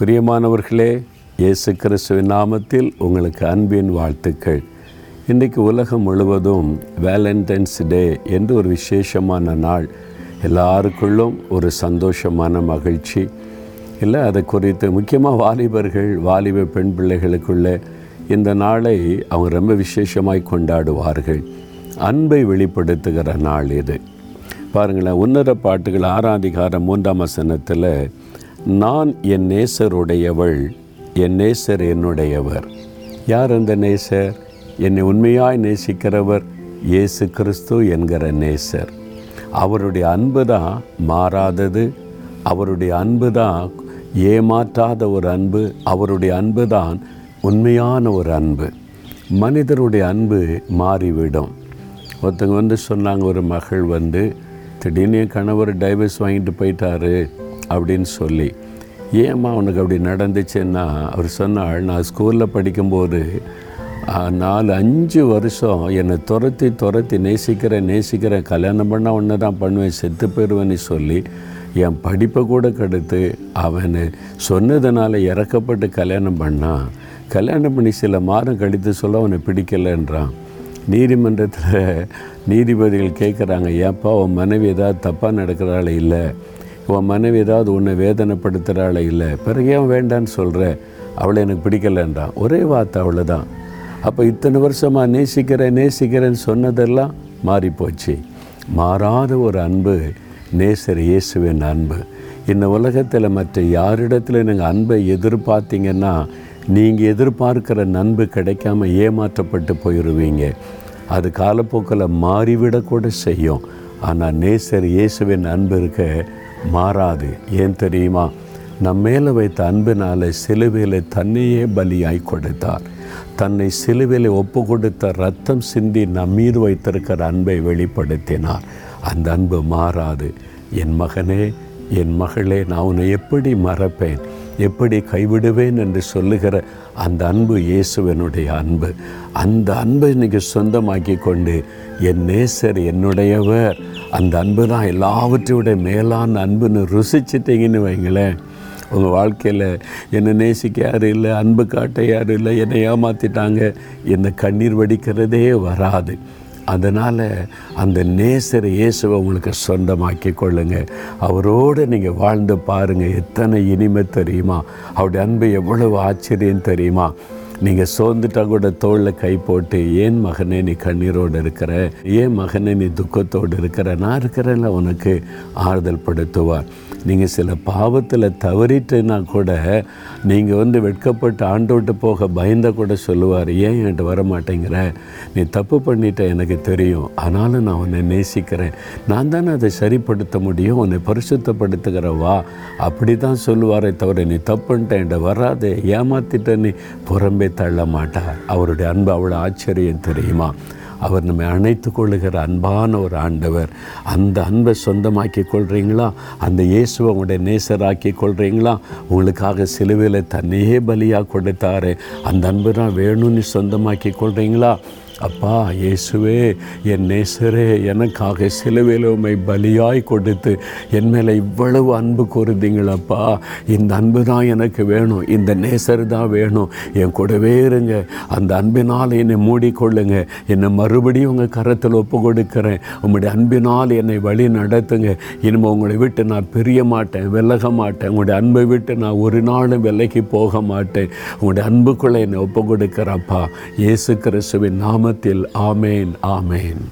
பிரியமானவர்களே இயேசு கிறிஸ்துவின் நாமத்தில் உங்களுக்கு அன்பின் வாழ்த்துக்கள். இன்றைக்கு உலகம் முழுவதும் வேலண்டைன்ஸ் டே என்று ஒரு விசேஷமான நாள். எல்லாருக்குள்ளும் ஒரு சந்தோஷமான மகிழ்ச்சி. இல்லை அதை குறித்து முக்கியமாக வாலிபர்கள் வாலிப பெண் பிள்ளைகளுக்குள்ளே இந்த நாளை அவங்க ரொம்ப விசேஷமாய் கொண்டாடுவார்கள். அன்பை வெளிப்படுத்துகிற நாள் இது. பாருங்களேன் உன்னத பாட்டுகள் ஆறாம் அதிகாரம் மூன்றாம் வசனத்தில் நான் என் நேசருடையவள் என் நேசர் என்னுடையவர். யார் அந்த நேசர்? என்னை உண்மையாய் நேசிக்கிறவர் இயேசு கிறிஸ்து என்கிற நேசர். அவருடைய அன்பு தான் மாறாதது. அவருடைய அன்பு தான் ஏமாற்றாத ஒரு அன்பு. அவருடைய அன்பு தான் உண்மையான ஒரு அன்பு. மனிதருடைய அன்பு மாறிவிடும். ஒருத்தங்க வந்து சொன்னாங்க ஒரு மகள் வந்து திடீர்னு கணவர் டைவர்ஸ் வாங்கிட்டு போயிட்டாரு. அப்படின்னு சொல்லி ஏம்மா அவனுக்கு அப்படி நடந்துச்சுன்னா? அவர் சொன்னாள் நான் ஸ்கூலில் படிக்கும்போது நாலு அஞ்சு வருஷம் என்னை துரத்தி துரத்தி நேசிக்கிறேன் நேசிக்கிறேன் கல்யாணம் பண்ணால் ஒன்று தான் பண்ணுவேன் செத்து போயிடுவேன்னு சொல்லி என் படிப்பை கூட கெடுத்து அவனை சொன்னதுனால இறக்கப்பட்டு கல்யாணம் பண்ணான் கல்யாணம் பண்ணி சில மாதம் கழித்து சொல்ல அவனை பிடிக்கலைன்றான். நீதிமன்றத்தில் நீதிபதிகள் கேட்குறாங்க ஏப்பா உன் மனைவி ஏதாவது தப்பாக நடக்கிறாள்? இல்லை உன் மனைவி ஏதாவது உன்னை வேதனைப்படுத்துகிறாள் இல்லை. பிறகு ஏன் வேண்டான்னு சொல்கிற அவளை எனக்கு பிடிக்கலைன்றான். ஒரே வார்த்தை அவ்வளோதான் அப்போ இத்தனை வருஷமாக நேசிக்கிறேன் நேசிக்கிறேன்னு சொன்னதெல்லாம் மாறிப்போச்சு. மாறாத ஒரு அன்பு நேசர் இயேசுவின் அன்பு. இந்த உலகத்தில் மற்ற யாரிடத்தில் நீங்கள் அன்பை எதிர்பார்த்தீங்கன்னா நீங்கள் எதிர்பார்க்கிற நன்பு கிடைக்காம ஏமாற்றப்பட்டு போயிடுவீங்க அது காலப்போக்கில் மாறிவிடக்கூட செய்யும். ஆனால் நேசர் இயேசுவின் அன்பு இருக்க மாறாது. ஏன் தெரியுமா? நம் மேலே வைத்த அன்பினால் சிலுவையில் தன்னையே பலியாய் கொடுத்தார். தன்னை சிலுவையில் ஒப்பு கொடுத்த ரத்தம் சிந்தி நம் மீது வைத்திருக்கிற அன்பை வெளிப்படுத்தினார். அந்த அன்பு மாறாது. என் மகனே என் மகளே நான் உன்னை எப்படி மறப்பேன்? எப்படி கைவிடுவேன் என்று சொல்லுகிற அந்த அன்பு இயேசுவனுடைய அன்பு. அந்த அன்பை நீங்கள் சொந்தமாக்கி கொண்டு என் நேசர் என்னுடையவர் அந்த அன்பு தான் எல்லாவற்றையோட மேலான அன்புன்னு ருசிச்சிட்டிங்கன்னு வைங்களேன். உங்கள் வாழ்க்கையில் என்னை நேசிக்க யாரும் இல்லை அன்பு காட்ட யாரும் இல்லை என்னை ஏமாற்றிட்டாங்க என்னை கண்ணீர் வடிக்கிறதே வராது. அதனால் அந்த நேசர் இயேசுவை உங்களுக்கு சொந்தமாக்கி கொள்ளுங்கள் அவரோடு நீங்கள் வாழ்ந்து பாருங்கள் எத்தனை இனிமை தெரியுமா? அவருடைய அன்பு எவ்வளவு ஆச்சரியம் தெரியுமா? நீங்கள் சோர்ந்துட்டா கூட தோளில் கை போட்டு ஏன் மகனே நீ கண்ணீரோடு இருக்கிற? ஏன் மகனே நீ துக்கத்தோடு இருக்கிற? நான் இருக்கிறேன்ல உனக்கு ஆறுதல் படுத்துவார். நீங்கள் சில பாவத்தில் தவறிட்டுனா கூட நீங்கள் வந்து வெட்கப்பட்டு ஆண்டோட்டு போக பயந்த கூட சொல்லுவார் ஏன் என்கிட்ட வர மாட்டேங்கிற நீ தப்பு பண்ணிட்ட எனக்கு தெரியும். ஆனாலும் நான் உன்னை நேசிக்கிறேன். நான் தானே அதை சரிப்படுத்த முடியும்? உன்னை பரிசுத்தப்படுத்துகிற வா. அப்படி தான் சொல்லுவாரே தவிர நீ தப்புன்ட்ட என்கிட்ட வராதே. ஏமாத்திட்ட நீ புறம்பே தள்ள மாட்டார் அவருடைய அன்பு அவ்வளோ ஆச்சரியம் தெரியுமா? அவர் நம்மை அணைத்து கொள்ளுகிற அன்பான ஒரு ஆண்டவர். அந்த அன்பை சொந்தமாக்கி கொள்கிறீங்களா அந்த இயேசுவை உங்களுடைய நேசராக்கி கொள்கிறீங்களா உங்களுக்காக சிலுவையில் தன்னையே பலியாக கொடுத்தாரு. அந்த அன்பு தான் வேணும்னு சொந்தமாக்கி கொள்கிறீங்களா அப்பா இயேசுவே என் நேசரே எனக்காக சிலுவையில் உம்மை பலியாய் கொடுத்து என் மேலே இவ்வளவு அன்பு கூறுதீங்களப்பா இந்த அன்பு தான் எனக்கு வேணும். இந்த நேசர் தான் வேணும். என் கூடவே இருங்க. அந்த அன்பினால் என்னை மூடிக்கொள்ளுங்க. என்னை மறுபடியும் உங்கள் கரத்தில் ஒப்பு கொடுக்குறேன் உங்களுடைய அன்பினால் என்னை வழி நடத்துங்க. இனிமே உங்களை விட்டு நான் பிரிய மாட்டேன் விலக மாட்டேன். உங்களுடைய அன்பை விட்டு நான் ஒரு நாளும் விலைக்கு போக மாட்டேன். உங்களுடைய அன்புக்குள்ளே என்னை ஒப்பு கொடுக்குறப்பா இயேசு கிறிஸ்துவின் நாமத்தில் ஆமேன் ஆமேன்.